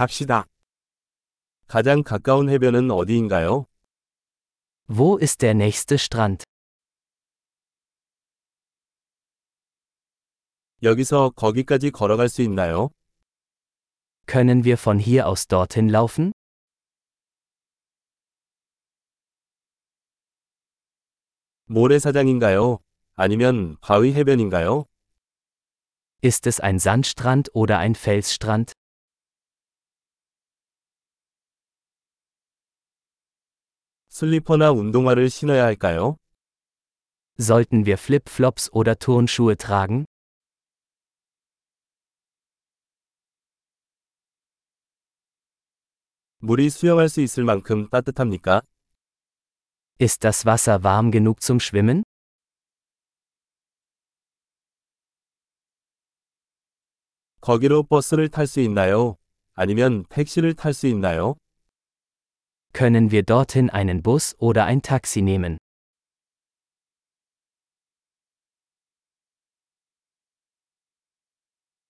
갑시다. 가장 가까운 해변은 어디인가요? Wo ist der nächste Strand? 여기서 거기까지 걸어갈 수 있나요? Können wir von hier aus dorthin laufen? 모래사장인가요? 아니면 바위 해변인가요? Ist es ein Sandstrand oder ein Felsstrand? 슬리퍼나 운동화를 신어야 할까요? Sollten wir Flipflops oder Turnschuhe tragen? 물이 수영할 수 있을 만큼 따뜻합니까? Ist das Wasser warm genug zum Schwimmen? 거기로 버스를 탈 수 있나요? 아니면 택시를 탈 수 있나요? Können wir dorthin einen Bus oder ein Taxi nehmen?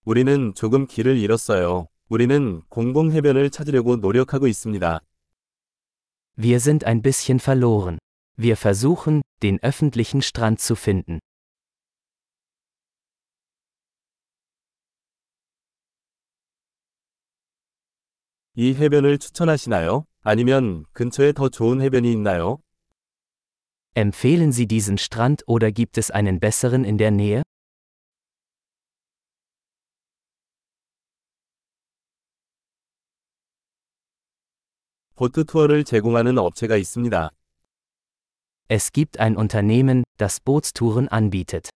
우리는 조금 길을 잃었어요. 우리는 공공해변을 찾으려고 노력하고 있습니다. Wir sind ein bisschen verloren. Wir versuchen, den öffentlichen Strand zu finden. 이 해변을 추천하시나요? 아니면 근처에 더 좋은 해변이 있나요? Empfehlen Sie diesen Strand oder gibt es einen besseren in der Nähe? 보트 투어를 제공하는 업체가 있습니다. Es gibt ein Unternehmen, das Bootstouren anbietet.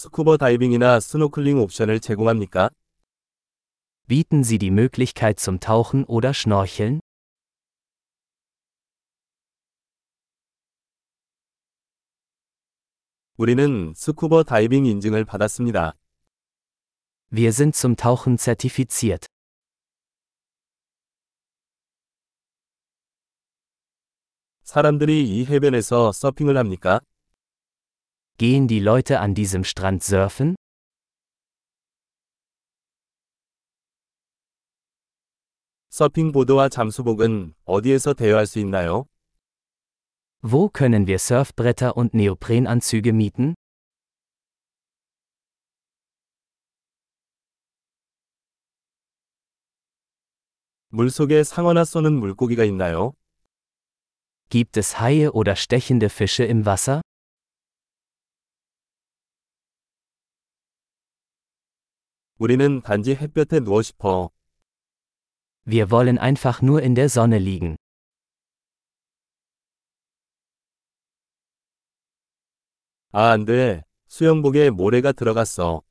스쿠버 다이빙이나 스노클링 옵션을 제공합니까? Bieten Sie die Möglichkeit zum Tauchen oder Schnorcheln? 우리는 스쿠버 다이빙 인증을 받았습니다. Wir sind zum Tauchen zertifiziert. 사람들이 이 해변에서 서핑을 합니까? Gehen die Leute an diesem Strand surfen? 서핑보드와 잠수복은 어디에서 대여할 수 있나요? Wo können wir Surfbretter und Neoprenanzüge mieten? 물속에 상어나 쏘는 물고기가 있나요? Gibt es Haie oder stechende Fische im Wasser? 우리는 단지 햇볕에 누워 싶어. Wir wollen einfach nur in der Sonne liegen. 아, 안 돼. 수영복에 모래가 들어갔어.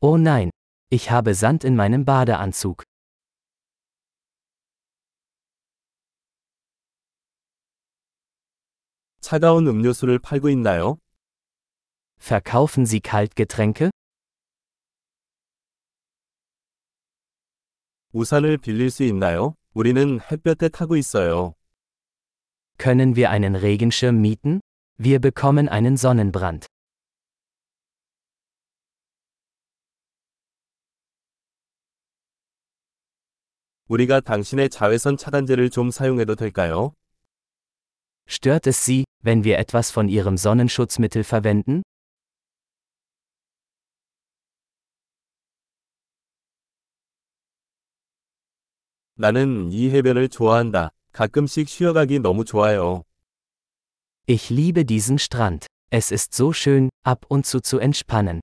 Oh nein, ich habe Sand in meinem Badeanzug. 차가운 음료수를 팔고 있나요? Verkaufen Sie Kaltgetränke? 우산을 빌릴 수 있나요? 우리는 햇볕에 타고 있어요. Können wir einen Regenschirm mieten? Wir bekommen einen Sonnenbrand. 우리가 당신의 자외선 차단제를 좀 사용해도 될까요? Stört es Sie, wenn wir etwas von Ihrem Sonnenschutzmittel verwenden? 나는 이 해변을 좋아한다. 가끔씩 쉬어가기 너무 좋아요. Ich liebe diesen Strand. Es ist so schön, ab und zu zu entspannen.